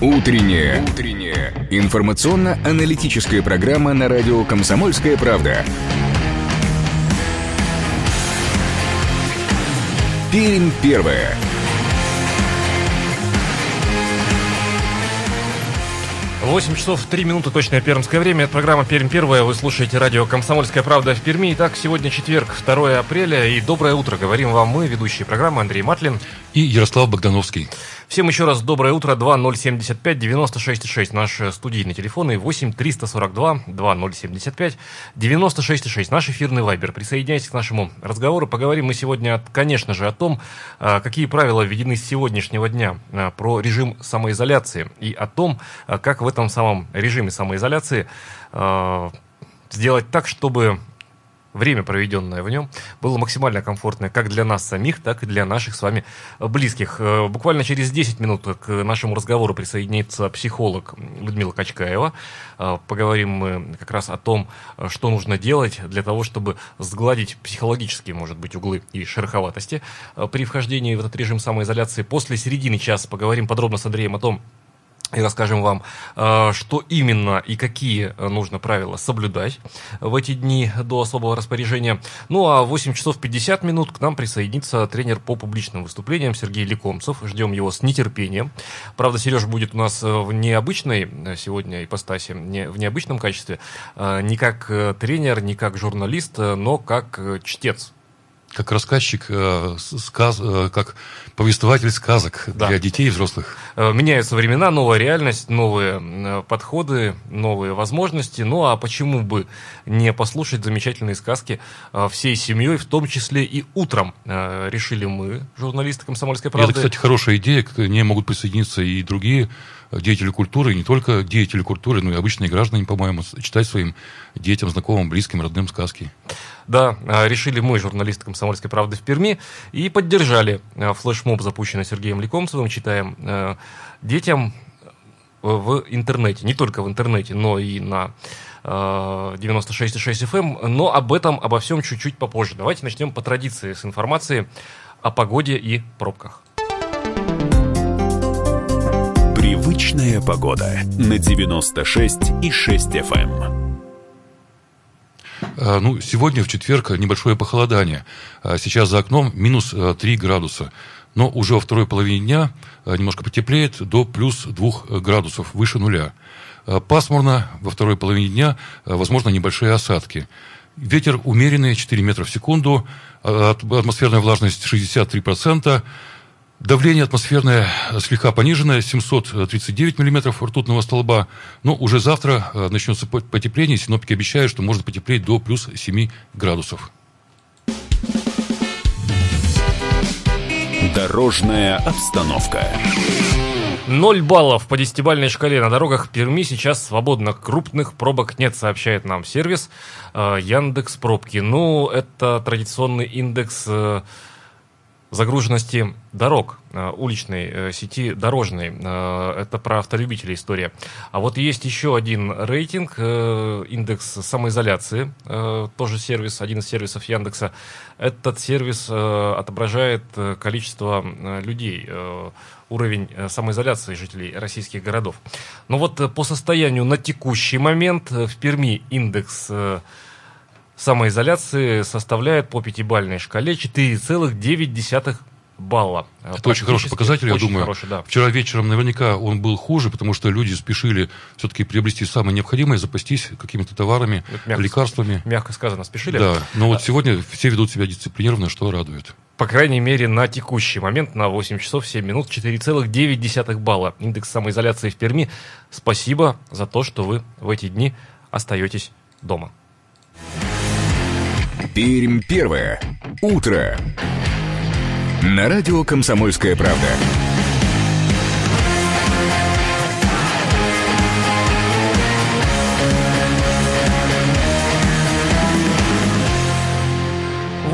Утренняя. Утренняя. Информационно-аналитическая программа на радио «Комсомольская правда». Пермь первая. 8 часов 3 минуты точное пермское время. Это программа «Пермь первая». Вы слушаете радио «Комсомольская правда» в Перми. Итак, сегодня четверг, 2 апреля. И доброе утро. Говорим вам мы, ведущие программы Андрей Матлин. И Ярослав Богдановский. Всем еще раз доброе утро. 2075 96 Наш студийный телефон и 8 342 2075 96 Наш эфирный вайбер. Присоединяйтесь к нашему разговору. Поговорим мы сегодня, конечно же, о том, а, какие правила введены с сегодняшнего дня а, про режим самоизоляции и о том, а, как в этом самом режиме самоизоляции сделать так, чтобы время, проведенное в нем, было максимально комфортное как для нас самих, так и для наших с вами близких. Э, буквально через 10 минут к нашему разговору присоединится психолог Людмила Качкаева. Э, поговорим мы как раз о том, что нужно делать для того, чтобы сгладить психологические, может быть, углы и шероховатости э, при вхождении в этот режим самоизоляции. После середины часа поговорим подробно с Андреем о том, и расскажем вам, э, что именно и какие э, нужно правила соблюдать в эти дни до особого распоряжения. Ну а в 8 часов 50 минут к нам присоединится тренер по публичным выступлениям Сергей Лекомцев. Ждем его с нетерпением. Правда, Сереж будет у нас э, в необычной сегодня ипостаси, не, в необычном качестве, не как тренер, не как журналист, но как чтец как рассказчик, э, сказ, э, как повествователь сказок да. для детей и взрослых. Э, меняются времена, новая реальность, новые подходы, новые возможности. Ну а почему бы не послушать замечательные сказки всей семьей, в том числе и утром, решили мы, журналисты «Комсомольской правды». Это, кстати, хорошая идея, к ней могут присоединиться и другие деятели культуры, и не только деятели культуры, но и обычные граждане, по-моему, читать своим детям, знакомым, близким, родным сказки. Да, а, решили мы, журналисты «Комсомольской правды» в Перми, и поддержали а, флешмоб, запущенный Сергеем Лекомцевым. Читаем а, детям в интернете, не только в интернете, но и на 96,6 FM, но об этом, обо всем чуть-чуть попозже. Давайте начнем по традиции с информации о погоде и пробках. Привычная погода на 96,6 FM. А, ну, сегодня, в четверг, небольшое похолодание. А, сейчас за окном минус 3 а, градуса. Но уже во второй половине дня немножко потеплеет до плюс 2 градусов, выше нуля. Пасмурно, во второй половине дня, возможно, небольшие осадки. Ветер умеренный, 4 метра в секунду, атмосферная влажность 63%, Давление атмосферное слегка пониженное, 739 миллиметров ртутного столба. Но уже завтра э, начнется потепление. Синоптики обещают, что может потеплеть до плюс 7 градусов. Дорожная обстановка. Ноль баллов по десятибальной шкале на дорогах Перми сейчас свободно. Крупных пробок нет, сообщает нам сервис э, Яндекс Пробки. Ну, это традиционный индекс э, загруженности дорог, э, уличной э, сети дорожной. Э, это про автолюбителей история. А вот есть еще один рейтинг, индекс самоизоляции, тоже сервис, один из сервисов Яндекса. Этот сервис отображает количество людей, уровень самоизоляции жителей российских городов. Но вот по состоянию на текущий момент в Перми индекс самоизоляции составляет по пятибалльной шкале 4,9 балла. Это очень хороший показатель, очень я думаю. Хороший, да. Вчера вечером наверняка он был хуже, потому что люди спешили все-таки приобрести самое необходимое, запастись какими-то товарами, мягко, лекарствами. Мягко сказано, спешили. Да, но вот сегодня все ведут себя дисциплинированно, что радует. По крайней мере, на текущий момент, на 8 часов 7 минут, 4,9 балла. Индекс самоизоляции в Перми. Спасибо за то, что вы в эти дни остаетесь дома. Пермь первое. Утро. На радио «Комсомольская правда».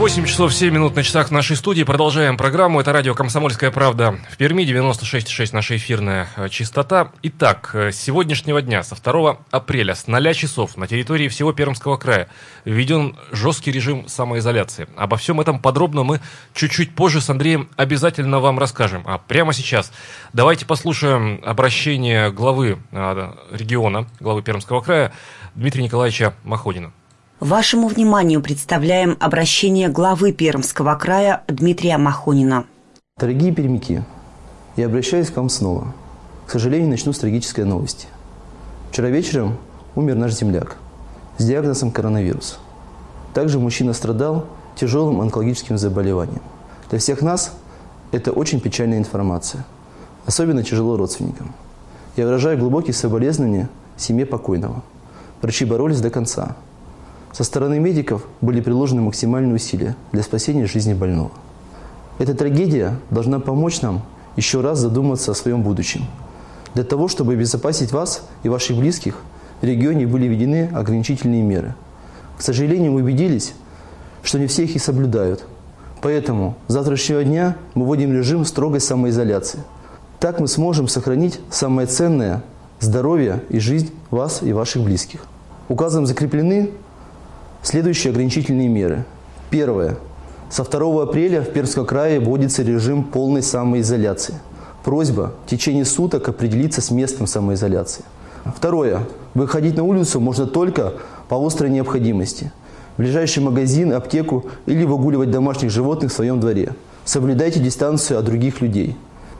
8 часов 7 минут на часах в нашей студии. Продолжаем программу. Это радио «Комсомольская правда» в Перми, 96,6 наша эфирная э, частота. Итак, э, с сегодняшнего дня, со 2 апреля, с 0 часов на территории всего Пермского края введен жесткий режим самоизоляции. Обо всем этом подробно мы чуть-чуть позже с Андреем обязательно вам расскажем. А прямо сейчас давайте послушаем обращение главы э, региона, главы Пермского края Дмитрия Николаевича Маходина. Вашему вниманию представляем обращение главы Пермского края Дмитрия Махонина. Дорогие пермяки, я обращаюсь к вам снова. К сожалению, начну с трагической новости. Вчера вечером умер наш земляк с диагнозом коронавирус. Также мужчина страдал тяжелым онкологическим заболеванием. Для всех нас это очень печальная информация. Особенно тяжело родственникам. Я выражаю глубокие соболезнования семье покойного. Врачи боролись до конца – со стороны медиков были приложены максимальные усилия для спасения жизни больного. Эта трагедия должна помочь нам еще раз задуматься о своем будущем. Для того, чтобы обезопасить вас и ваших близких, в регионе были введены ограничительные меры. К сожалению, мы убедились, что не все их и соблюдают. Поэтому с завтрашнего дня мы вводим режим строгой самоизоляции. Так мы сможем сохранить самое ценное – здоровье и жизнь вас и ваших близких. Указом закреплены Следующие ограничительные меры. Первое. Со 2 апреля в Пермском крае вводится режим полной самоизоляции. Просьба в течение суток определиться с местом самоизоляции. Второе. Выходить на улицу можно только по острой необходимости. В ближайший магазин, аптеку или выгуливать домашних животных в своем дворе. Соблюдайте дистанцию от других людей.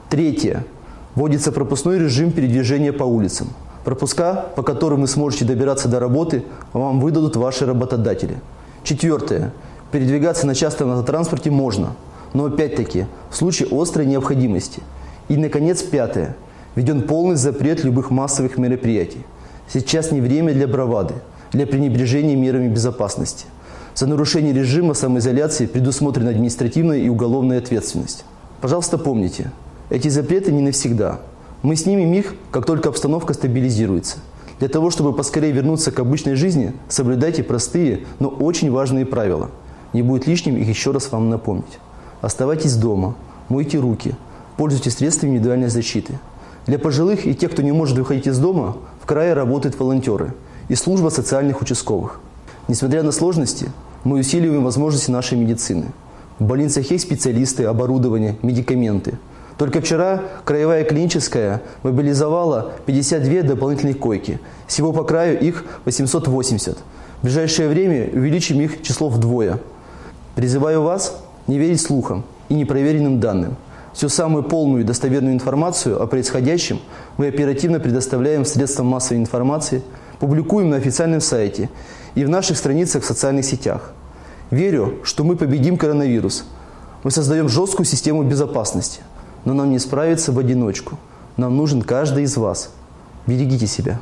Третье. Вводится пропускной режим передвижения по улицам. Пропуска, по которым вы сможете добираться до работы, вам выдадут ваши работодатели. Четвертое. Передвигаться на частном автотранспорте можно, но опять-таки в случае острой необходимости. И, наконец, пятое. Введен полный запрет любых массовых мероприятий. Сейчас не время для бравады, для пренебрежения мерами безопасности. За нарушение режима самоизоляции предусмотрена административная и уголовная ответственность. Пожалуйста, помните, эти запреты не навсегда – мы снимем их, как только обстановка стабилизируется. Для того, чтобы поскорее вернуться к обычной жизни, соблюдайте простые, но очень важные правила. Не будет лишним их еще раз вам напомнить. Оставайтесь дома, мойте руки, пользуйтесь средствами индивидуальной защиты. Для пожилых и тех, кто не может выходить из дома, в крае работают волонтеры и служба социальных участковых. Несмотря на сложности, мы усиливаем возможности нашей медицины. В больницах есть специалисты, оборудование, медикаменты – только вчера краевая клиническая мобилизовала 52 дополнительных койки. Всего по краю их 880. В ближайшее время увеличим их число вдвое. Призываю вас не верить слухам и непроверенным данным. Всю самую полную и достоверную информацию о происходящем мы оперативно предоставляем средствам массовой информации, публикуем на официальном сайте и в наших страницах в социальных сетях. Верю, что мы победим коронавирус. Мы создаем жесткую систему безопасности – но нам не справиться в одиночку. Нам нужен каждый из вас. Берегите себя.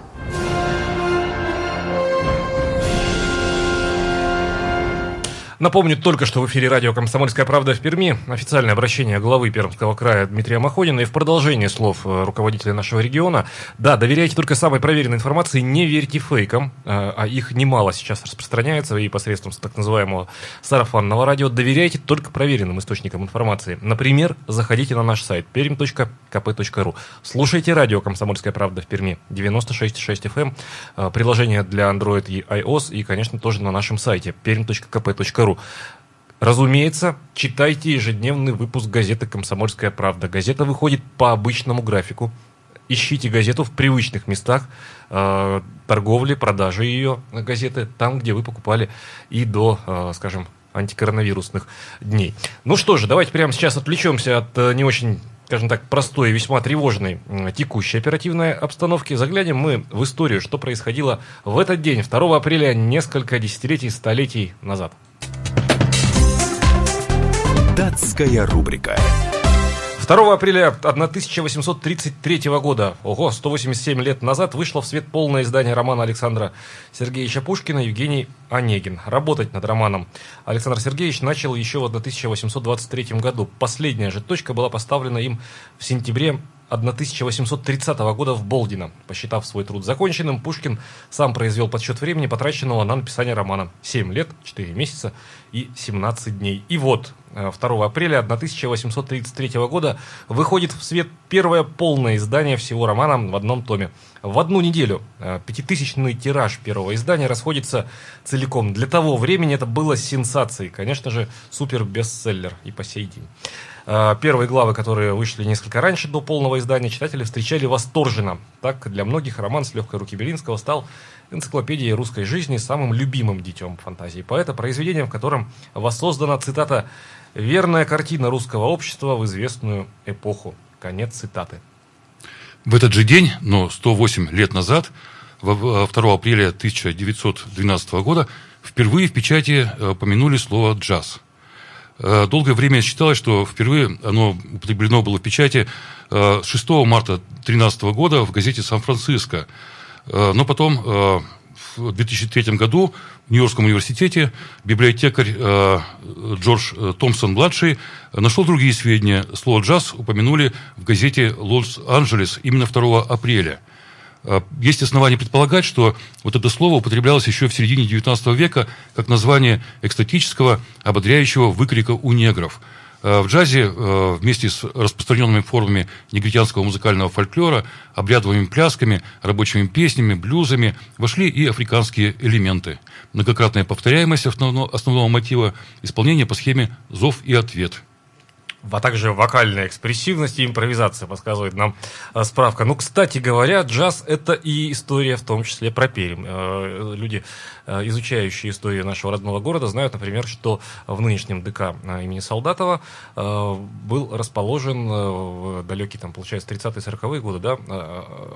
Напомню только, что в эфире радио «Комсомольская правда» в Перми. Официальное обращение главы Пермского края Дмитрия Махонина. И в продолжении слов э, руководителя нашего региона. Да, доверяйте только самой проверенной информации, не верьте фейкам. Э, а их немало сейчас распространяется и посредством так называемого сарафанного радио. Доверяйте только проверенным источникам информации. Например, заходите на наш сайт perm.kp.ru. Слушайте радио «Комсомольская правда» в Перми. 96,6 FM. Эм. Э, приложение для Android и iOS. И, конечно, тоже на нашем сайте perm.kp.ru. Разумеется, читайте ежедневный выпуск газеты «Комсомольская правда». Газета выходит по обычному графику. Ищите газету в привычных местах э, торговли, продажи ее газеты, там, где вы покупали и до, э, скажем, антикоронавирусных дней. Ну что же, давайте прямо сейчас отвлечемся от э, не очень скажем так, простой весьма тревожной текущей оперативной обстановки, заглянем мы в историю, что происходило в этот день, 2 апреля, несколько десятилетий, столетий назад. Датская рубрика. 2 апреля 1833 года, ого, 187 лет назад, вышло в свет полное издание романа Александра Сергеевича Пушкина «Евгений Онегин». Работать над романом Александр Сергеевич начал еще в 1823 году. Последняя же точка была поставлена им в сентябре 1830 года в Болдино. Посчитав свой труд законченным, Пушкин сам произвел подсчет времени, потраченного на написание романа. 7 лет, 4 месяца и 17 дней. И вот, 2 э, апреля 1833 года выходит в свет первое полное издание всего романа в одном томе. В одну неделю э, пятитысячный тираж первого издания расходится целиком. Для того времени это было сенсацией. Конечно же, супер-бестселлер и по сей день. Э, первые главы, которые вышли несколько раньше до полного издания, читатели встречали восторженно. Так, для многих роман с легкой руки Белинского стал энциклопедией русской жизни, самым любимым детем фантазии поэта, произведением, в котором воссоздана, цитата, «верная картина русского общества в известную эпоху». Конец цитаты. В этот же день, но 108 лет назад, 2 апреля 1912 года, впервые в печати э, помянули слово «джаз». Э, долгое время считалось, что впервые оно употреблено было в печати 6 э, марта 2013 года в газете «Сан-Франциско». Но потом в 2003 году в Нью-Йоркском университете библиотекарь э, Джордж э, Томпсон-младший нашел другие сведения. Слово «джаз» упомянули в газете «Лос-Анджелес» именно 2 апреля. Э, есть основания предполагать, что вот это слово употреблялось еще в середине XIX века как название экстатического, ободряющего выкрика у негров – Э, в джазе э, вместе с распространенными формами негритянского музыкального фольклора, обрядовыми плясками, рабочими песнями, блюзами вошли и африканские элементы. Многократная повторяемость основного, основного мотива, исполнение по схеме «зов и ответ» а также вокальная экспрессивность и импровизация, подсказывает нам э, справка. Ну, кстати говоря, джаз – это и история в том числе про Пермь. Э, люди, э, изучающие историю нашего родного города, знают, например, что в нынешнем ДК имени Солдатова был расположен в далекие, там, получается, 30-40-е годы, да,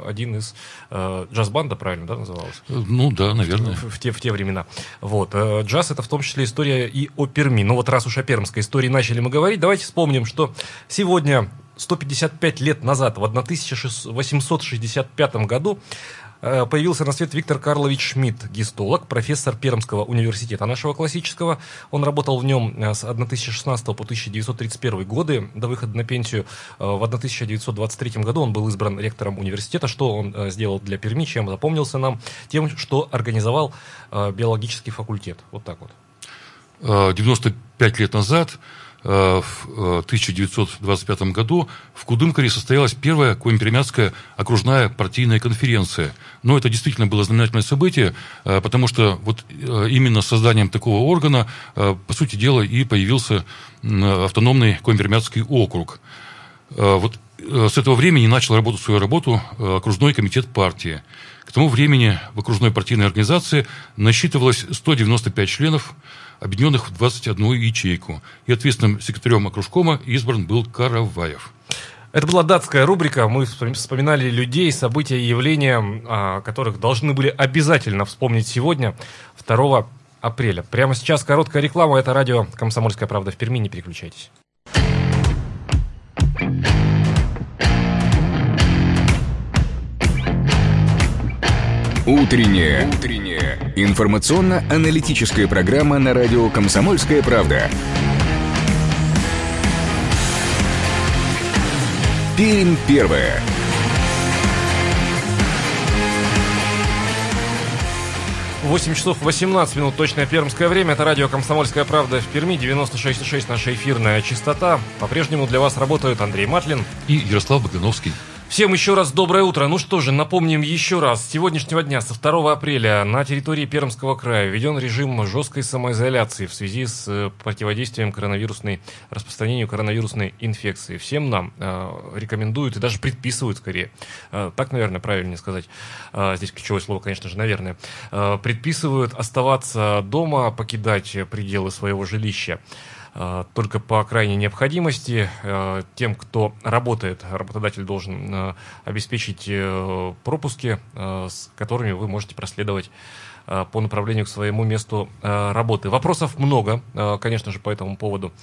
один из джаз-банда, правильно, да, называлось? Ну, да, наверное. В, в, те, в те времена. Вот. Джаз – это в том числе история и о Перми. Ну, вот раз уж о пермской истории начали мы говорить, давайте вспомним Напомним, что сегодня, 155 лет назад, в 1865 году, э, появился на свет Виктор Карлович Шмидт, гистолог, профессор Пермского университета нашего классического. Он работал в нем э, с 1616 по 1931 годы до выхода на пенсию. Э, в 1923 году он был избран ректором университета. Что он сделал для Перми, чем запомнился нам? Тем, что организовал биологический факультет. Вот так вот. 95 лет назад в 1925 э, году в Кудымкаре состоялась первая Коимпермятская окружная партийная конференция. Но это действительно было знаменательное событие, э, потому что вот именно созданием такого органа, по сути дела, и появился автономный Коимпермятский округ. Вот с этого времени начал работать свою работу окружной комитет партии. К тому времени в окружной партийной организации насчитывалось 195 членов, объединенных в 21 ячейку. И ответственным секретарем окружкома избран был Караваев. Это была датская рубрика. Мы вспоминали людей, события и явления, о которых должны были обязательно вспомнить сегодня, 2 апреля. Прямо сейчас короткая реклама. Это радио «Комсомольская правда» в Перми. Не переключайтесь. Утренняя. Утренняя. Информационно-аналитическая программа на радио «Комсомольская правда». Пермь первая. Восемь часов 18 минут, точное пермское время. Это радио «Комсомольская правда» в Перми, 96,6 наша эфирная частота. По-прежнему для вас работают Андрей Матлин и Ярослав Богдановский. Всем еще раз доброе утро. Ну что же, напомним еще раз. С сегодняшнего дня, со 2 апреля, на территории Пермского края введен режим жесткой самоизоляции в связи с э, противодействием коронавирусной, распространению коронавирусной инфекции. Всем нам э, рекомендуют и даже предписывают скорее, э, так, наверное, правильнее сказать, э, здесь ключевое слово, конечно же, наверное, э, предписывают оставаться дома, покидать пределы своего жилища. Э, только по крайней необходимости. Э, тем, кто работает, работодатель должен э, обеспечить пропуски, с которыми вы можете проследовать по направлению к своему месту э, работы. Вопросов много, э, конечно же, по этому поводу.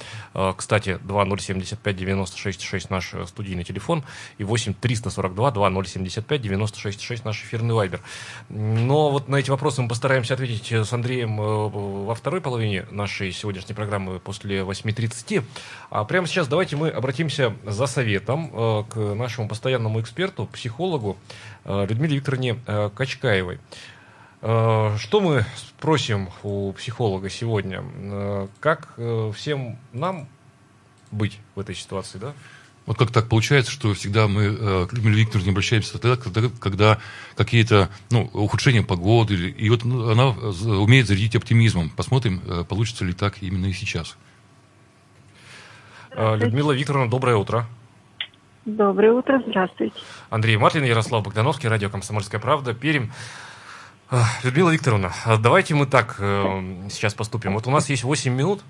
Кстати, 2075-96-6 наш студийный телефон и 8-342-2075-96-6 наш эфирный вайбер. Но вот на эти вопросы мы постараемся ответить с Андреем во второй половине нашей сегодняшней программы после 8.30. А прямо сейчас давайте мы обратимся за советом к нашему постоянному эксперту, психологу Людмиле Викторовне Качкаевой. Э, что мы спросим у психолога сегодня? Э, как э, всем нам быть в этой ситуации, да? Вот как так получается, что всегда мы к Людмиле Викторовне обращаемся тогда, когда, когда какие-то ну, ухудшения погоды, и вот ну, она умеет зарядить оптимизмом. Посмотрим, получится ли так именно и сейчас. Людмила Викторовна, доброе утро. Доброе утро, здравствуйте. Андрей Мартин, Ярослав Богдановский, радио «Комсомольская правда», Пермь. Людмила Викторовна, а давайте мы так э, сейчас поступим. Вот у нас есть 8 минут,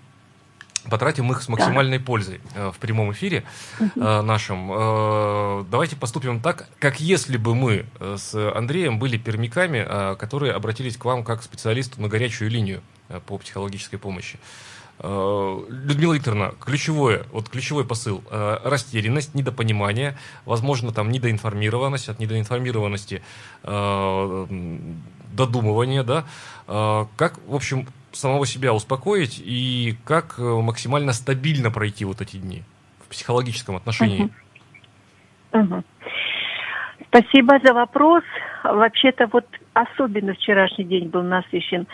потратим их с максимальной да. пользой э, в прямом эфире э, нашем. Э, давайте поступим так, как если бы мы э, с Андреем были пермяками, э, которые обратились к вам как специалисту на горячую линию э, по психологической помощи. Э, Людмила Викторовна, ключевое, вот ключевой посыл, э, растерянность, недопонимание, возможно, там недоинформированность, от недоинформированности э, додумывание, да, как, в общем, самого себя успокоить и как максимально стабильно пройти вот эти дни в психологическом отношении. Спасибо за вопрос. Вообще-то вот особенно вчерашний день был насыщен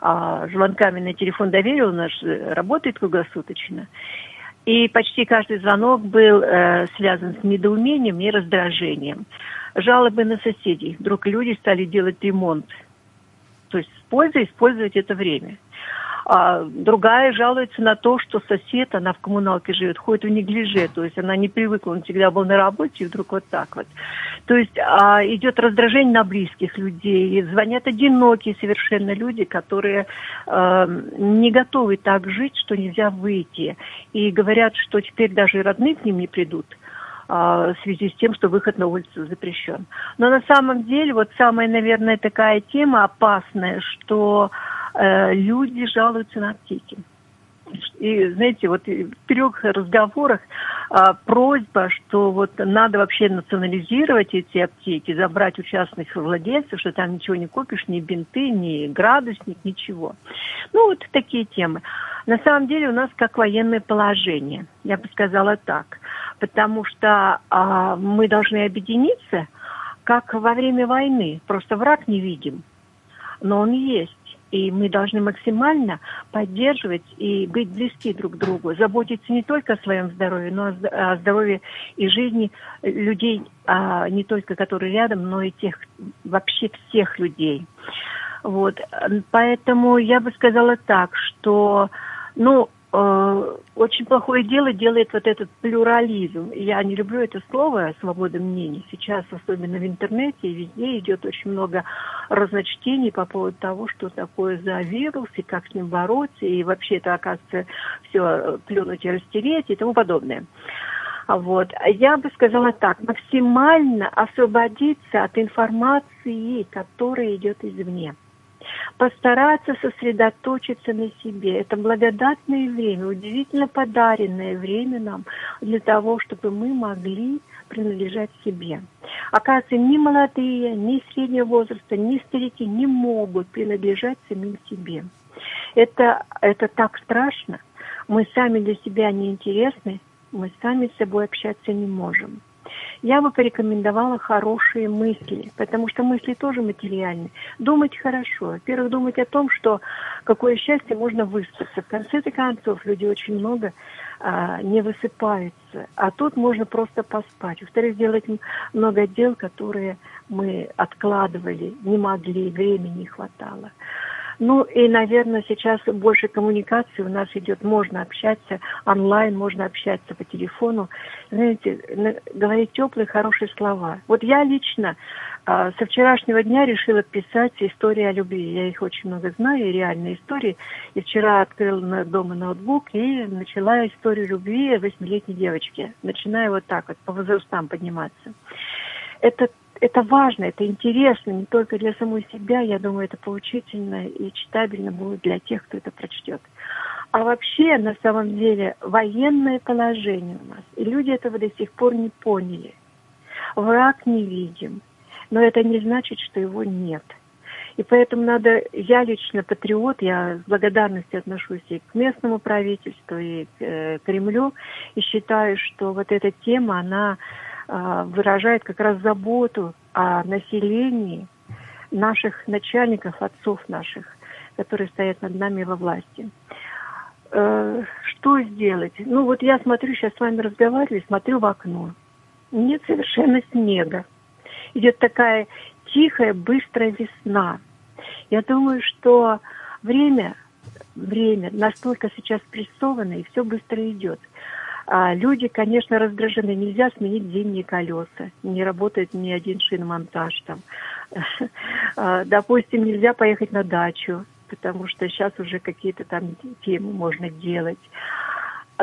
а, звонками на телефон доверия, у нас работает круглосуточно. И почти каждый звонок был э, связан с недоумением и раздражением. Жалобы на соседей. Вдруг люди стали делать ремонт. То есть с пользой использовать это время. А другая жалуется на то, что сосед, она в коммуналке живет, ходит в неглиже, то есть она не привыкла, он всегда был на работе, и вдруг вот так вот. То есть а, идет раздражение на близких людей, звонят одинокие совершенно люди, которые а, не готовы так жить, что нельзя выйти. И говорят, что теперь даже родные к ним не придут в связи с тем, что выход на улицу запрещен. Но на самом деле, вот самая, наверное, такая тема опасная, что Э, люди жалуются на аптеки. И, знаете, вот в трех разговорах а, просьба, что вот надо вообще национализировать эти аптеки, забрать у частных владельцев, что там ничего не купишь, ни бинты, ни градусник, ничего. Ну, вот такие темы. На самом деле у нас как военное положение, я бы сказала так, потому что а, мы должны объединиться, как во время войны. Просто враг не видим, но он есть. И мы должны максимально поддерживать и быть близки друг к другу, заботиться не только о своем здоровье, но о здоровье и жизни людей, а не только которые рядом, но и тех, вообще всех людей. Вот. Поэтому я бы сказала так, что ну, Э, очень плохое дело делает вот этот плюрализм. Я не люблю это слово «свобода мнений». Сейчас, особенно в интернете, везде идет очень много разночтений по поводу того, что такое за вирус и как с ним бороться, и вообще это, оказывается, все плюнуть и растереть и тому подобное. Вот. Я бы сказала так, максимально освободиться от информации, которая идет извне постараться сосредоточиться на себе. Это благодатное время, удивительно подаренное время нам для того, чтобы мы могли принадлежать себе. Оказывается, ни молодые, ни среднего возраста, ни старики не могут принадлежать самим себе. Это, это так страшно. Мы сами для себя не интересны, мы сами с собой общаться не можем я бы порекомендовала хорошие мысли, потому что мысли тоже материальны. Думать хорошо. Во-первых, думать о том, что какое счастье можно выспаться. В конце концов, люди очень много а, не высыпаются. А тут можно просто поспать. Во-вторых, делать много дел, которые мы откладывали, не могли, времени не хватало. Ну и, наверное, сейчас больше коммуникации у нас идет. Можно общаться онлайн, можно общаться по телефону. Знаете, говорить теплые, хорошие слова. Вот я лично а, со вчерашнего дня решила писать истории о любви. Я их очень много знаю, реальные истории. И вчера открыла дома ноутбук и начала историю любви восьмилетней девочки. Начиная вот так вот, по возрастам подниматься. Это это важно, это интересно не только для самой себя, я думаю, это поучительно и читабельно будет для тех, кто это прочтет. А вообще, на самом деле, военное положение у нас, и люди этого до сих пор не поняли. Враг не видим, но это не значит, что его нет. И поэтому надо, я лично патриот, я с благодарностью отношусь и к местному правительству, и к э, Кремлю, и считаю, что вот эта тема, она выражает как раз заботу о населении наших начальников, отцов наших, которые стоят над нами во власти. Э, что сделать? Ну вот я смотрю, сейчас с вами разговариваю, смотрю в окно. Нет совершенно снега. Идет такая тихая, быстрая весна. Я думаю, что время, время настолько сейчас прессовано, и все быстро идет. А люди, конечно, раздражены. Нельзя сменить зимние колеса. Не работает ни один шиномонтаж там. А, допустим, нельзя поехать на дачу, потому что сейчас уже какие-то там темы можно делать.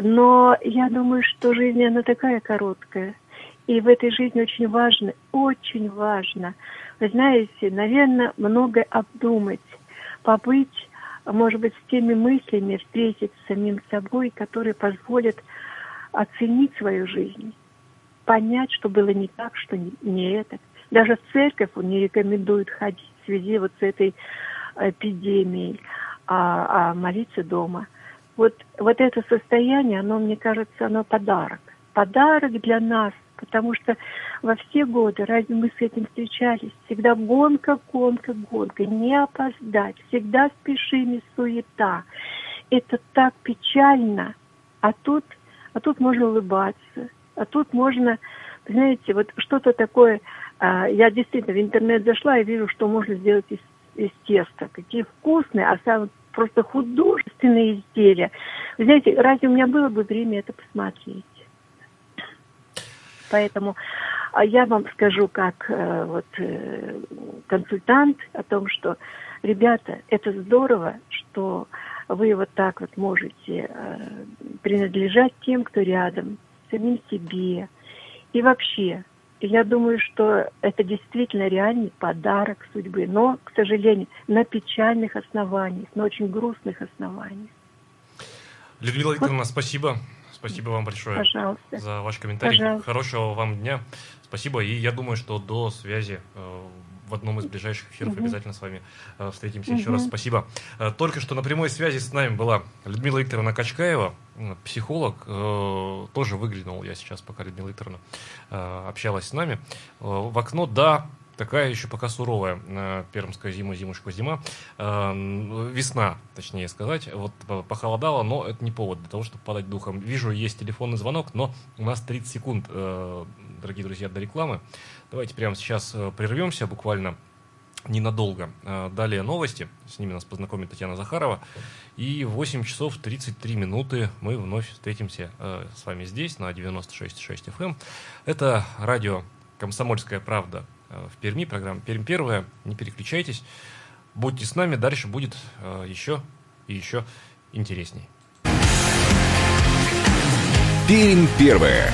Но я думаю, что жизнь, она такая короткая. И в этой жизни очень важно, очень важно, вы знаете, наверное, многое обдумать, побыть, может быть, с теми мыслями, встретиться с самим собой, которые позволят оценить свою жизнь, понять, что было не так, что не это. Даже в церковь он не рекомендует ходить в связи вот с этой эпидемией, а, а молиться дома. Вот, вот это состояние, оно, мне кажется, оно подарок. Подарок для нас, потому что во все годы, разве мы с этим встречались? Всегда гонка, гонка, гонка, не опоздать, всегда спешим и суета. Это так печально. А тут а тут можно улыбаться, а тут можно, знаете, вот что-то такое. А, я действительно в интернет зашла и вижу, что можно сделать из, из теста. Какие вкусные, а самые просто художественные изделия. Вы знаете, разве у меня было бы время это посмотреть? Поэтому а я вам скажу как э, вот э, консультант о том, что, ребята, это здорово, что вы вот так вот можете э, принадлежать тем, кто рядом, самим себе. И вообще, я думаю, что это действительно реальный подарок судьбы, но, к сожалению, на печальных основаниях, на очень грустных основаниях. Людмила Викторовна, вот. спасибо. Спасибо вам большое Пожалуйста. за ваш комментарий. Пожалуйста. Хорошего вам дня. Спасибо. И я думаю, что до связи э, в одном из ближайших эфиров угу. обязательно с вами э, встретимся. Угу. Еще раз спасибо. Э, только что на прямой связи с нами была Людмила Викторовна Качкаева, психолог. Э, тоже выглянул я сейчас, пока Людмила Викторовна общалась с нами. В окно, да, такая еще пока суровая пермская зима, зимушка, зима. Весна, точнее сказать. Вот похолодало, но это не повод для того, чтобы падать духом. Вижу, есть телефонный звонок, но у нас 30 секунд, дорогие друзья, до рекламы. Давайте прямо сейчас э, прервемся буквально ненадолго. Э, далее новости. С ними нас познакомит Татьяна Захарова. И в 8 часов 33 минуты мы вновь встретимся э, с вами здесь, на 96.6 FM. Эм. Это радио «Комсомольская правда» в Перми, программа «Пермь первая». Не переключайтесь. Будьте с нами, дальше будет еще и еще интересней. Пермь первая.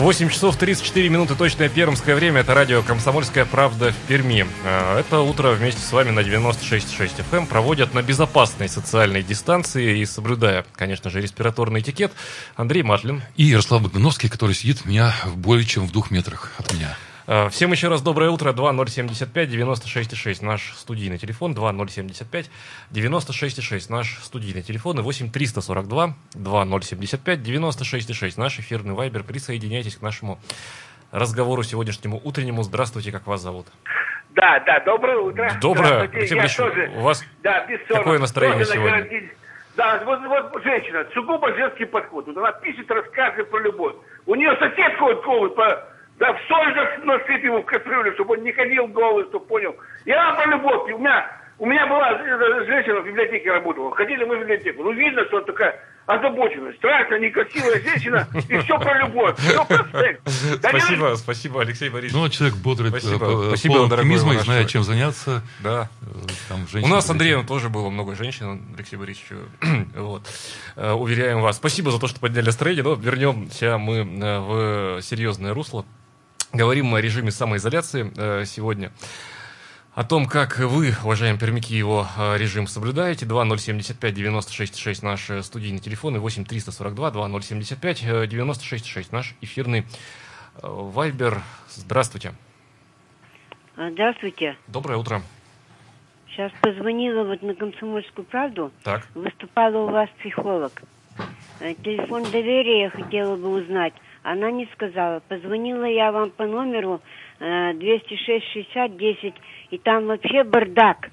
8 часов 34 минуты, точное пермское время. Это радио «Комсомольская правда» в Перми. А, это утро вместе с вами на 96.6 FM эм проводят на безопасной социальной дистанции и соблюдая, конечно же, респираторный этикет Андрей Матлин. И Ярослав Богдановский, который сидит меня более чем в двух метрах от меня. Э, всем еще раз доброе утро. 2075-96-6 наш студийный телефон. 2075-96-6 наш студийный телефон. И 8-342-2075-96-6 наш эфирный вайбер. Присоединяйтесь к нашему разговору сегодняшнему утреннему. Здравствуйте, как вас зовут? Да, да, доброе утро. Доброе. Я тоже, у вас да, какое настроение сегодня? Да, вот, вот женщина, сугубо женский подход. Вот она пишет рассказы про любовь. У нее сосед ходит по Да в соль насыпь ему в кастрюлю, чтобы он не ходил голый, чтобы понял. Я про любовь. У меня, у меня была женщина в библиотеке работала. Ходили мы в библиотеку. Ну, видно, что такая озабоченность. Страшная, некрасивая женщина, и все про любовь, все про секс. спасибо, спасибо, Алексей Борисович. Ну, человек бодрый, спасибо, э, спасибо, полон оптимизма и знает, чем заняться. Да. Э, Там, У нас с. Андреем тоже было много женщин, Алексей Борисович. вот. Э, Уверяем вас. Спасибо за то, что подняли настроение. Но вернемся мы э, в серьезное русло. Говорим мы о режиме самоизоляции э, сегодня. О том, как вы, уважаемые пермяки, его э, режим соблюдаете. 2075-96-6 наш э, студийный телефон и 8-342-2075-96-6 наш эфирный э, вайбер. Здравствуйте. А, Здравствуйте. Доброе утро. Сейчас позвонила вот на «Комсомольскую правду». Так. Выступала у вас психолог. Э, Телефон доверия хотела бы узнать. Она не сказала. Позвонила я вам по номеру э, 206-60-10, и там вообще бардак.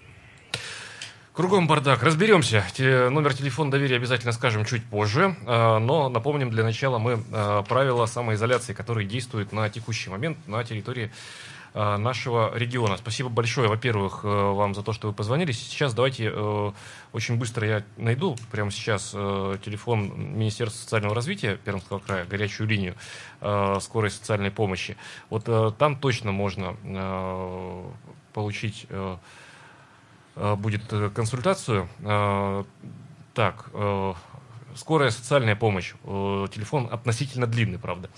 Кругом бардак. Разберемся. Те- номер телефона доверия обязательно скажем чуть позже. э, Но напомним для начала мы э, правила самоизоляции, которые действуют на текущий момент на территории э, нашего региона. Спасибо большое, во-первых, э, вам за то, что вы позвонили. Сейчас давайте э, очень быстро я найду прямо сейчас э, телефон Министерства социального развития Пермского края, горячую линию э, скорой социальной помощи. Вот э, там точно можно э, получить э, э, будет э, консультацию. Э, Так, э, скорая социальная помощь. Э, Телефон относительно длинный, правда.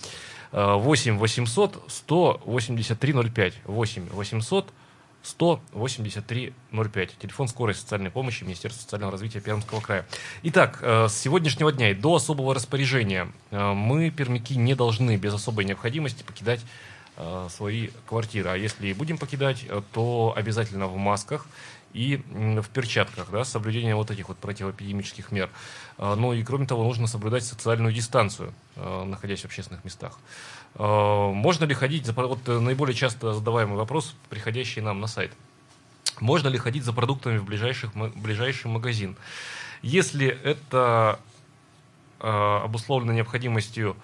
Э, 8 800 183 05. 8 800 183 05. Телефон скорой социальной помощи Министерства социального развития Пермского края. Итак, э, с сегодняшнего дня и до особого распоряжения э, мы, пермяки, не должны без особой необходимости покидать э, свои квартиры. А если и будем покидать, то обязательно в масках и в перчатках, да, с соблюдением вот этих вот противоэпидемических мер. Э, Ну и кроме того, нужно соблюдать социальную дистанцию, э, находясь в общественных местах. Э, Можно ли ходить, вот э, наиболее часто задаваемый вопрос, приходящий нам на сайт. Можно ли ходить за продуктами в ближайших, ближайший магазин? Если это обусловлено необходимостью,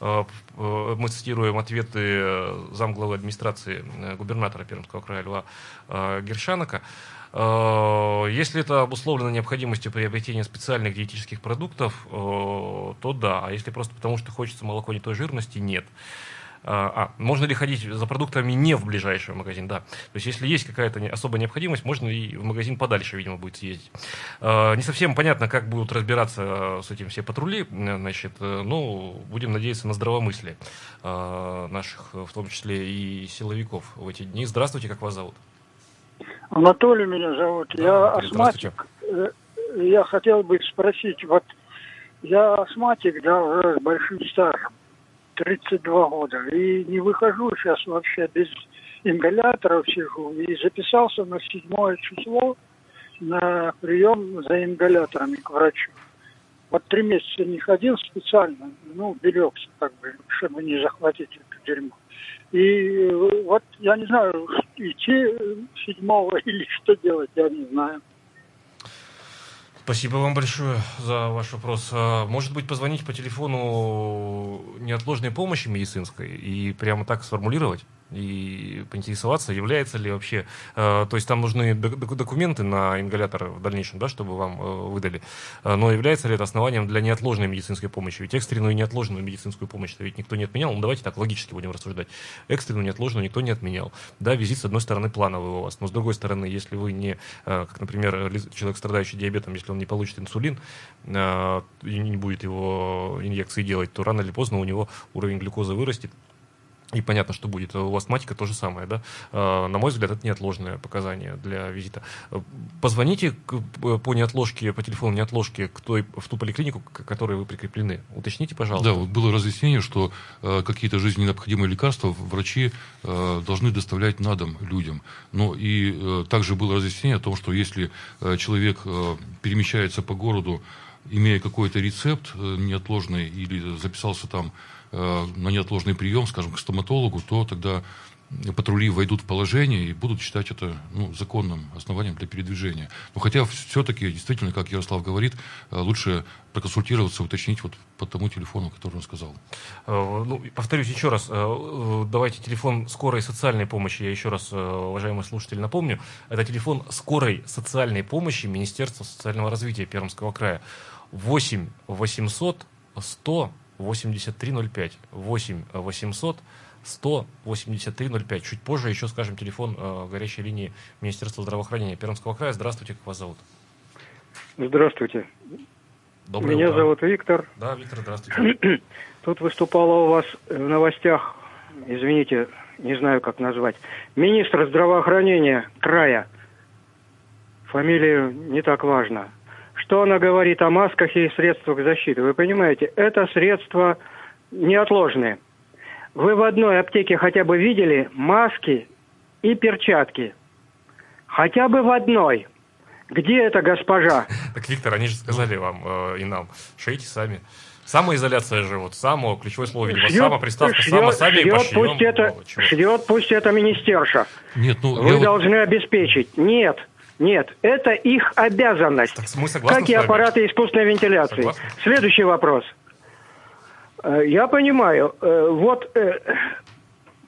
э, мы цитируем ответы замглавы администрации э, губернатора Пермского края Льва Гершанака, Если это обусловлено необходимостью приобретения специальных диетических продуктов, э, то да. А если просто потому, что хочется молоко не той жирности, нет. А, а, можно ли ходить за продуктами не в ближайший магазин? Да. То есть, если есть какая-то особая необходимость, можно и в магазин подальше, видимо, будет съездить. Э, Не совсем понятно, как будут разбираться э, с этим все патрули. э, Значит, э, ну, будем надеяться на здравомыслие э, наших, э, в том числе и силовиков в эти дни. Здравствуйте, как вас зовут? Анатолий меня зовут. Да, я астматик. Э, Я хотел бы спросить, вот я астматик, да, уже с большим стажем, 32 года, и не выхожу сейчас вообще без ингаляторов сижу, и записался на седьмое число на прием за ингаляторами к врачу. Вот три месяца не ходил специально, ну, берегся, как бы, чтобы не захватить это дерьмо. И э, вот я не знаю, идти э, седьмого или что делать, я не знаю. Спасибо вам большое за ваш вопрос. А, Может быть, позвонить по телефону неотложной помощи медицинской и прямо так сформулировать? И поинтересоваться, является ли вообще... э, То есть там нужны док- док- документы на ингалятор в дальнейшем, да, чтобы вам э, выдали. Э, Но является ли это основанием для неотложной медицинской помощи? Ведь экстренную и неотложную медицинскую помощь ведь никто не отменял. Ну, давайте так логически будем рассуждать. Экстренную, неотложную никто не отменял. Да, визит, с одной стороны, плановый у вас. Но с другой стороны, если вы не, как, например, человек, страдающий диабетом, если он не получит инсулин и не будет его инъекции делать, то рано или поздно у него уровень глюкозы вырастет. И понятно, что будет. У астматика то же самое, да. Э, На мой взгляд, это неотложное показание для визита. Э, Позвоните по неотложке, по телефону неотложки к той, в ту поликлинику, к которой вы прикреплены. Уточните, пожалуйста. Да, вот было разъяснение, что э, какие-то жизненно необходимые лекарства врачи э, должны доставлять на дом людям. Но и также было разъяснение о том, что если человек перемещается по городу, имея какой-то рецепт неотложный или записался там на неотложный прием, скажем, к стоматологу, то тогда патрули войдут в положение и будут считать это ну, законным основанием для передвижения. Но хотя все-таки, действительно, как Ярослав говорит, э, лучше проконсультироваться, уточнить вот по тому телефону, который он сказал. Э, ну, повторюсь еще раз, э, э, давайте телефон скорой социальной помощи, я еще раз, уважаемые слушатели, напомню, это телефон скорой социальной помощи Министерства социального развития Пермского края. 8 800 100 8305. 8 800 18305. Чуть позже еще скажем телефон э, горячей линии Министерства здравоохранения Пермского края. Здравствуйте, как вас зовут? Здравствуйте. Доброе Меня утро. зовут Виктор. Да, Виктор, здравствуйте. Тут выступала у вас в новостях, извините, не знаю, как назвать, министр здравоохранения края. Фамилию не так важно. Что она говорит о масках и средствах защиты? Вы понимаете, это средства неотложные. Вы в одной аптеке хотя бы видели маски и перчатки? Хотя бы в одной. Где эта госпожа? Так, Виктор, они же сказали вам э, и нам, шейте сами. Самоизоляция же, вот само, ключевое слово, видимо, Шьет- само, приставка, шьет- само, сами и шьет пошьем. пусть это, чего? шьет пусть это министерша. Нет, ну, Вы я вот- должны обеспечить. Нет, нет, это их обязанность. Так мы как и аппараты искусственной вентиляции. Согласны. Следующий вопрос. Э, Я понимаю, э, вот э,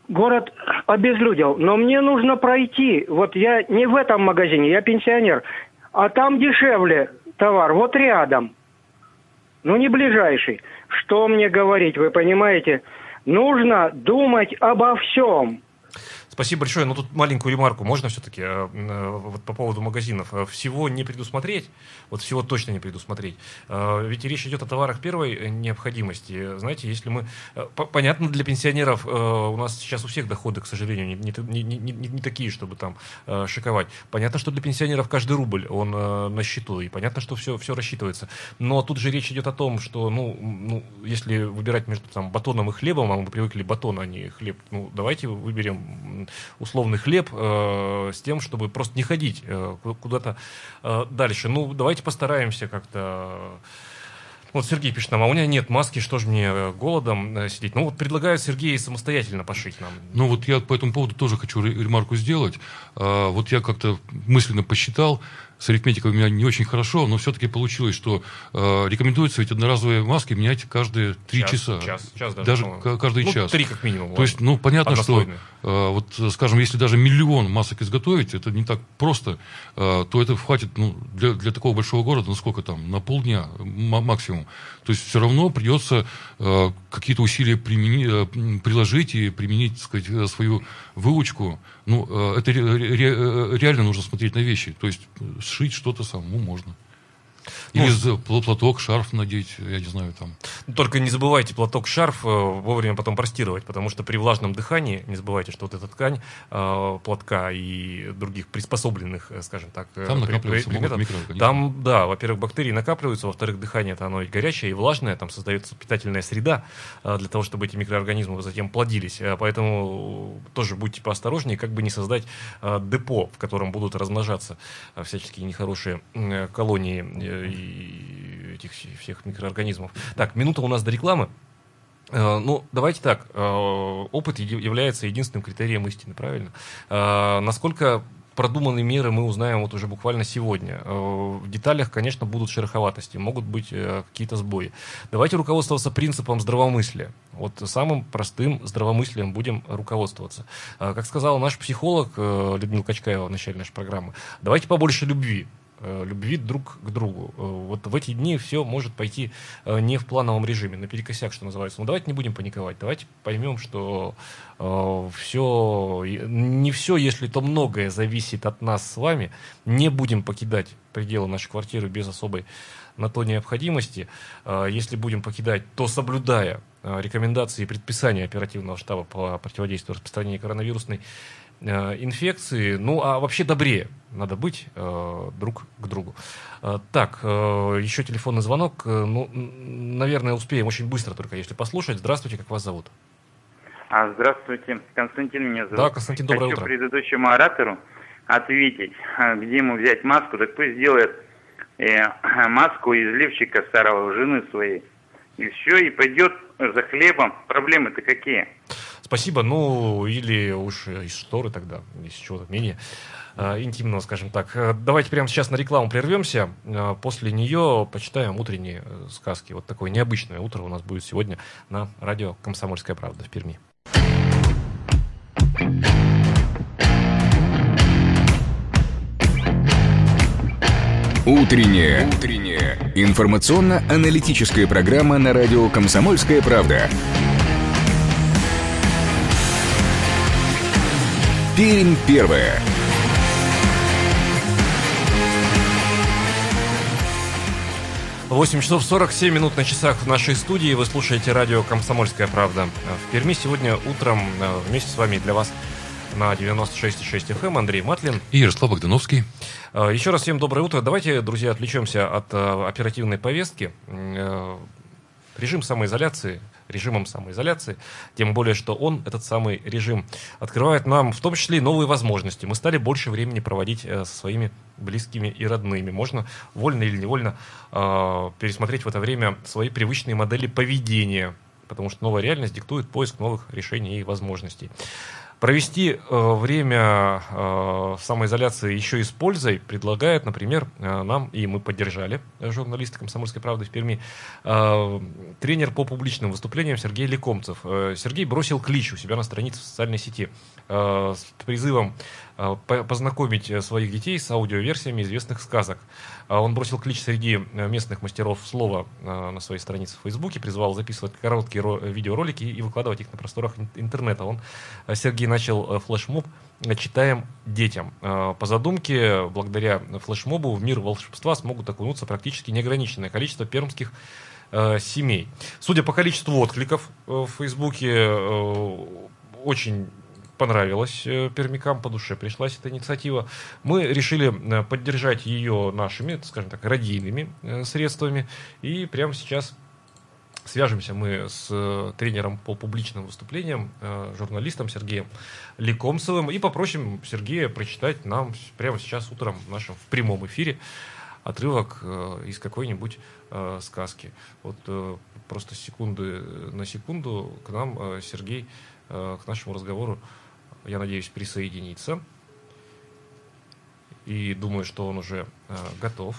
город обезлюдил, но мне нужно пройти. Вот я не в этом магазине, я пенсионер, а там дешевле товар, вот рядом. Ну, не ближайший. Что мне говорить, вы понимаете? Нужно думать обо всем. Спасибо большое. Но тут маленькую ремарку можно все-таки э, э, вот по поводу магазинов. Э, Всего не предусмотреть, вот всего точно не предусмотреть. Ведь речь идет о товарах первой необходимости. Знаете, если мы... по- Понятно, для пенсионеров у нас сейчас у всех доходы, к сожалению, не, не- не- не- не- такие, чтобы там шиковать. Понятно, что для пенсионеров каждый рубль, он на счету, и понятно, что все, все рассчитывается. Но тут же речь идет о том, что, ну, ну, если выбирать между там, батоном и хлебом, а мы привыкли батон, а не хлеб, ну, давайте выберем условный хлеб э, с тем, чтобы просто не ходить э, ку- куда-то э, дальше. Ну, давайте постараемся как-то... Вот Сергей пишет нам, а у меня нет маски, что же мне э, голодом э, сидеть? Ну вот предлагаю Сергею самостоятельно пошить нам. Ну вот я по этому поводу тоже хочу ре- ремарку сделать. А, Вот я как-то мысленно посчитал, с арифметикой у меня не очень хорошо, но все-таки получилось, что э, рекомендуется ведь одноразовые маски менять каждые три Час, часа. час, час даже, даже по-моему. ка- каждый Ну, час. три как минимум, То есть, ну, понятно, что, э, вот, скажем, если даже миллион масок изготовить, это не так просто, э, то это хватит ну, для, для такого большого города, ну, сколько там, на полдня м- максимум. То есть, все равно придется э, какие-то усилия примени- э, приложить и применить, так сказать, э, свою выучку. Ну, э, это ре- ре- э, реально нужно смотреть на вещи. То есть, сшить что-то самому можно. Или Ну, за пл- платок, шарф надеть, я не знаю, там. Только не забывайте платок, шарф э, вовремя потом простировать, потому что при влажном дыхании, не забывайте, что вот эта ткань э, платка и других приспособленных, э, скажем так, э, Там при- накапливаются при- могут предметов, микроорганизмы. Там, да, во-первых, бактерии накапливаются, во-вторых, дыхание это оно и горячее, и влажное, там создается питательная среда э, для того, чтобы эти микроорганизмы затем плодились. Э, Поэтому тоже будьте поосторожнее, как бы не создать э, депо, в котором будут размножаться э, всяческие нехорошие э, колонии э, и этих все- всех микроорганизмов. Так, минута у нас до рекламы. Э, Ну, давайте так. э, Опыт является единственным критерием истины, правильно? Э, Насколько продуманные меры мы узнаем вот уже буквально сегодня. Э, В деталях, конечно, будут шероховатости, могут быть э, какие-то сбои. Давайте руководствоваться принципом здравомыслия. Вот самым простым здравомыслием будем руководствоваться. Э, Как сказал наш психолог э, Людмила Качкаева в начале нашей программы, давайте побольше любви э, любви друг к другу. Э, Вот в эти дни все может пойти э, не в плановом режиме, наперекосяк, что называется. Но давайте не будем паниковать, давайте поймем, что все, не все, если то многое зависит от нас с вами. Не будем покидать пределы нашей квартиры без особой на то необходимости. Э, Если будем покидать, то соблюдая э, рекомендации и предписания оперативного штаба по противодействию распространению коронавирусной э, инфекции. Ну, а вообще добрее надо быть э, друг к другу. Э, так, э, еще телефонный звонок. Э, ну, наверное, успеем очень быстро только, если послушать. Здравствуйте, как вас зовут? А, здравствуйте, Константин меня зовут. Да, Константин, доброе Хочу утро. предыдущему оратору ответить, а, где ему взять маску, так пусть сделает э, маску из лифчика старого жены своей. И все, и пойдет за хлебом. Проблемы-то какие? Спасибо, ну, или уж из шторы тогда, из чего-то менее э, интимного, скажем так. Э, давайте прямо сейчас на рекламу прервемся. Э, после нее почитаем утренние сказки. Вот такое необычное утро у нас будет сегодня на радио «Комсомольская правда» в Перми. Утренняя. Утренняя. Информационно-аналитическая программа на радио «Комсомольская правда». Пермь первая. 8 часов 47 минут на часах в нашей студии. Вы слушаете радио «Комсомольская правда». В Перми сегодня утром э, вместе с вами для вас на 96,6 FM эм Андрей Матлин. И Ярослав Богдановский. Э, еще раз всем доброе утро. Давайте, друзья, отвлечемся от э, оперативной повестки. Режим самоизоляции режимом самоизоляции, тем более, что он, этот самый режим, открывает нам в том числе и новые возможности. Мы стали больше времени проводить со своими близкими и родными. Можно вольно или невольно э, пересмотреть в это время свои привычные модели поведения, потому что новая реальность диктует поиск новых решений и возможностей. Провести э, время э, самоизоляции еще и с пользой предлагает, например, э, нам, и мы поддержали, журналисты «Комсомольской правды» в Перми, тренер по публичным выступлениям Сергей Лекомцев. Сергей бросил клич у себя на странице в социальной сети с призывом познакомить своих детей с аудиоверсиями известных сказок. Э, он бросил клич среди местных мастеров слова э, на своей странице в Фейсбуке, призвал записывать короткие видеоролики и выкладывать их на просторах интернета. Он, Сергей, начал флешмоб «Читаем детям». По задумке, благодаря флешмобу в мир волшебства смогут окунуться практически неограниченное количество пермских семей. Судя по количеству откликов в Фейсбуке, очень понравилась э, пермякам, по душе пришлась эта инициатива. Мы решили э, поддержать ее нашими, скажем так, радийными э, средствами. И прямо сейчас свяжемся мы с тренером по публичным выступлениям, журналистом Сергеем Лекомцевым и попросим Сергея прочитать нам прямо сейчас утром в нашем в прямом эфире отрывок из какой-нибудь сказки. Вот просто секунды на секунду к нам Сергей к нашему разговору я надеюсь, присоединиться. И думаю, что он уже э, готов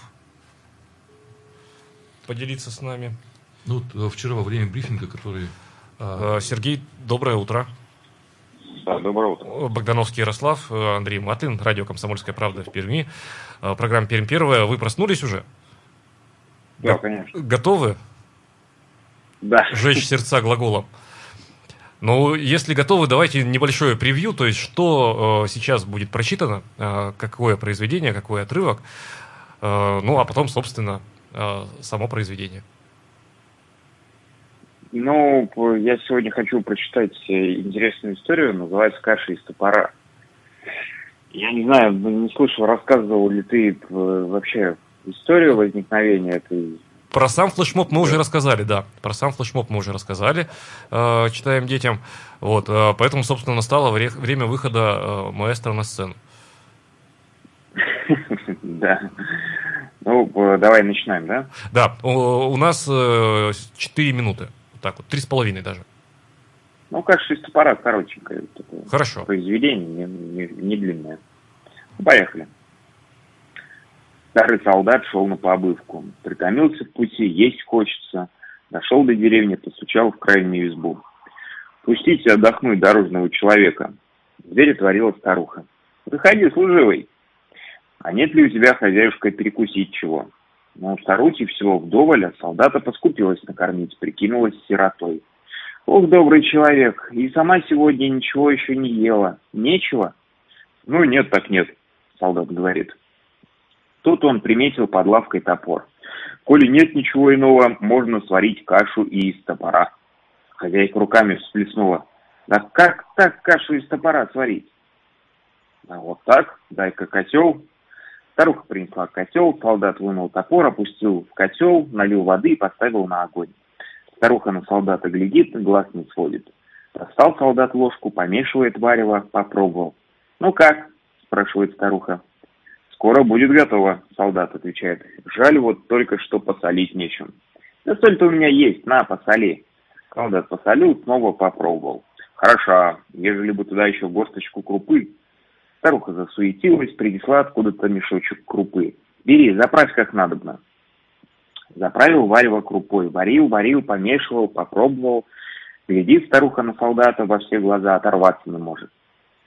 поделиться с нами. Ну, вот, э, вчера во время брифинга, который... Э, Сергей, доброе утро. Да, доброе утро. Богдановский Ярослав, э, Андрей Матлин, радио «Комсомольская правда» в Перми. Э, программа «Пермь первая». Вы проснулись уже? Да, Го- конечно. Готовы? Да. Жечь сердца глаголом. Ну, если готовы, давайте небольшое превью, то есть что э, сейчас будет прочитано, э, какое произведение, какой отрывок, э, ну, а потом, собственно, э, само произведение. Ну, я сегодня хочу прочитать э, интересную историю, называется «Каша из топора». Я не знаю, не слышал, рассказывал ли ты э, вообще историю возникновения этой про сам флешмоб мы уже рассказали, да. Про сам флешмоб мы уже рассказали, э, читаем детям. Вот, э, поэтому, собственно, настало вре- время выхода э, маэстро на сцену. Да. Ну, э, давай начинаем, да? Да, у, у нас э, 4 минуты. Вот так вот, три с половиной даже. Ну, как шестопарат, коротенькое. Хорошо. Произведение, не, не, не длинное. Ну, поехали. Старый солдат шел на побывку. Притомился в пути, есть хочется. Дошел до деревни, постучал в крайнюю избу. «Пустите отдохнуть дорожного человека». Дверь отворила старуха. «Заходи, служивый». «А нет ли у тебя, хозяюшка, перекусить чего?» Но у старухи всего вдоволь, а солдата поскупилась накормить, прикинулась сиротой. «Ох, добрый человек, и сама сегодня ничего еще не ела. Нечего?» «Ну, нет так нет», — солдат говорит. Тут он приметил под лавкой топор. Коли нет ничего иного, можно сварить кашу и из топора. Хозяйка руками всплеснула. Да как так кашу из топора сварить? А вот так, дай-ка котел. Старуха принесла котел, солдат вынул топор, опустил в котел, налил воды и поставил на огонь. Старуха на солдата глядит, глаз не сводит. Достал солдат ложку, помешивает варево, попробовал. «Ну как?» – спрашивает старуха. «Скоро будет готово», — солдат отвечает. «Жаль, вот только что посолить нечем». «Да соль-то у меня есть, на, посоли». Солдат посолил, снова попробовал. Хороша, ежели бы туда еще горсточку крупы. Старуха засуетилась, принесла откуда-то мешочек крупы. Бери, заправь как надобно. Заправил варево крупой. Варил, варил, помешивал, попробовал. Глядит старуха на солдата во все глаза, оторваться не может.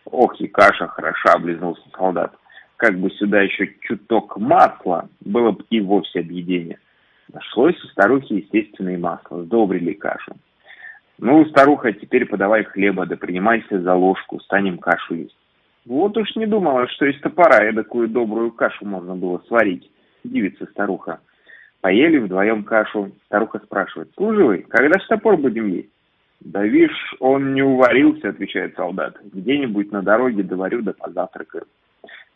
Ох, и каша хороша, облизнулся солдат. Как бы сюда еще чуток масла, было бы и вовсе объедение. Нашлось у старухи естественное масло, сдобрили кашу. Ну, старуха, теперь подавай хлеба, да принимайся за ложку, станем кашу есть. Вот уж не думала, что из топора эдакую добрую кашу можно было сварить, дивится старуха. Поели вдвоем кашу. Старуха спрашивает, служивый, когда ж топор будем есть? Да вишь, он не уварился, отвечает солдат. Где-нибудь на дороге доварю да позавтракаю.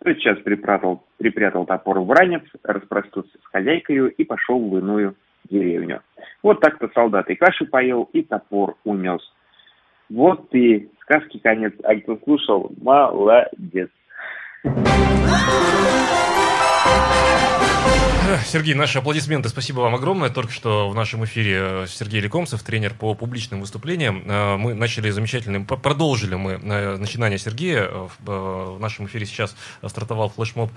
Тот сейчас припрятал, припрятал топор в ранец, распростился с хозяйкой и пошел в иную деревню. Вот так-то солдат и каши поел, и топор унес. Вот и сказки конец. А кто слушал, молодец. Сергей, наши аплодисменты. Спасибо вам огромное. Только что в нашем эфире э, Сергей Лекомцев, тренер по публичным выступлениям. Э, мы начали замечательным, продолжили мы э, начинание Сергея. В нашем эфире сейчас стартовал флешмоб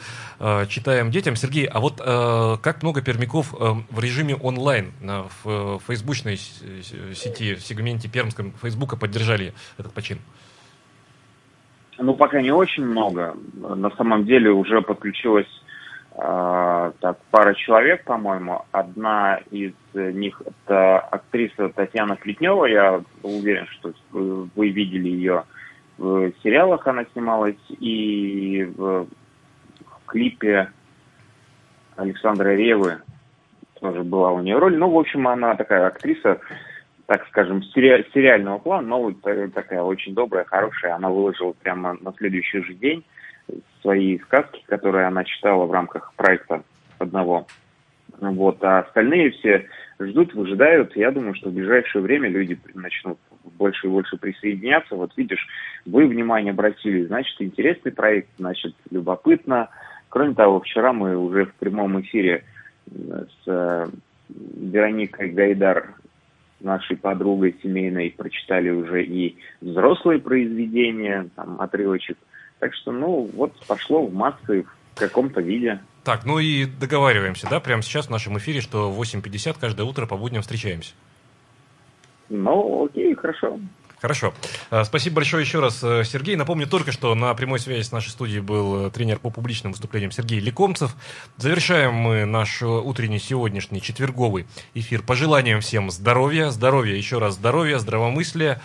«Читаем детям». Сергей, а вот как много пермяков в режиме онлайн в фейсбучной сети, в сегменте пермском Фейсбука поддержали этот почин? Ну, пока не очень много. На самом деле уже подключилось так, пара человек, по-моему. Одна из них это актриса Татьяна Плетнева. Я уверен, что вы видели ее в сериалах, она снималась, и в, в клипе Александра Ревы тоже была у нее роль. Ну, в общем, она такая актриса, так скажем, сери- сериального плана, но вот такая очень добрая, хорошая. Она выложила прямо на следующий же день свои сказки, которые она читала в рамках проекта одного. Вот, а остальные все ждут, выжидают. Я думаю, что в ближайшее время люди начнут больше и больше присоединяться. Вот видишь, вы внимание обратили, значит, интересный проект, значит, любопытно. Кроме того, вчера мы уже в прямом эфире с э, Вероникой Гайдар нашей подругой семейной прочитали уже и взрослые произведения, там, отрывочек. Так что, ну, вот пошло в массы в каком-то виде. Так, ну и договариваемся, да, прямо сейчас в нашем эфире, что в 8.50 каждое утро по будням встречаемся. Ну, окей, хорошо. Хорошо. А, спасибо большое еще раз, э, Сергей. Напомню только, что на прямой связи с нашей студией был э, тренер по публичным выступлениям Сергей Лекомцев. Завершаем мы наш э, утренний сегодняшний четверговый эфир пожеланием всем здоровья, здоровья, еще раз здоровья, здравомыслия,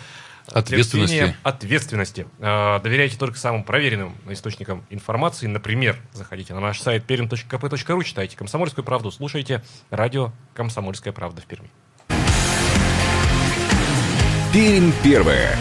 Ответственности. ответственности. Доверяйте только самым проверенным источникам информации. Например, заходите на наш сайт perm.kp.ru, читайте «Комсомольскую правду», слушайте радио «Комсомольская правда» в Перми. Пермь первая.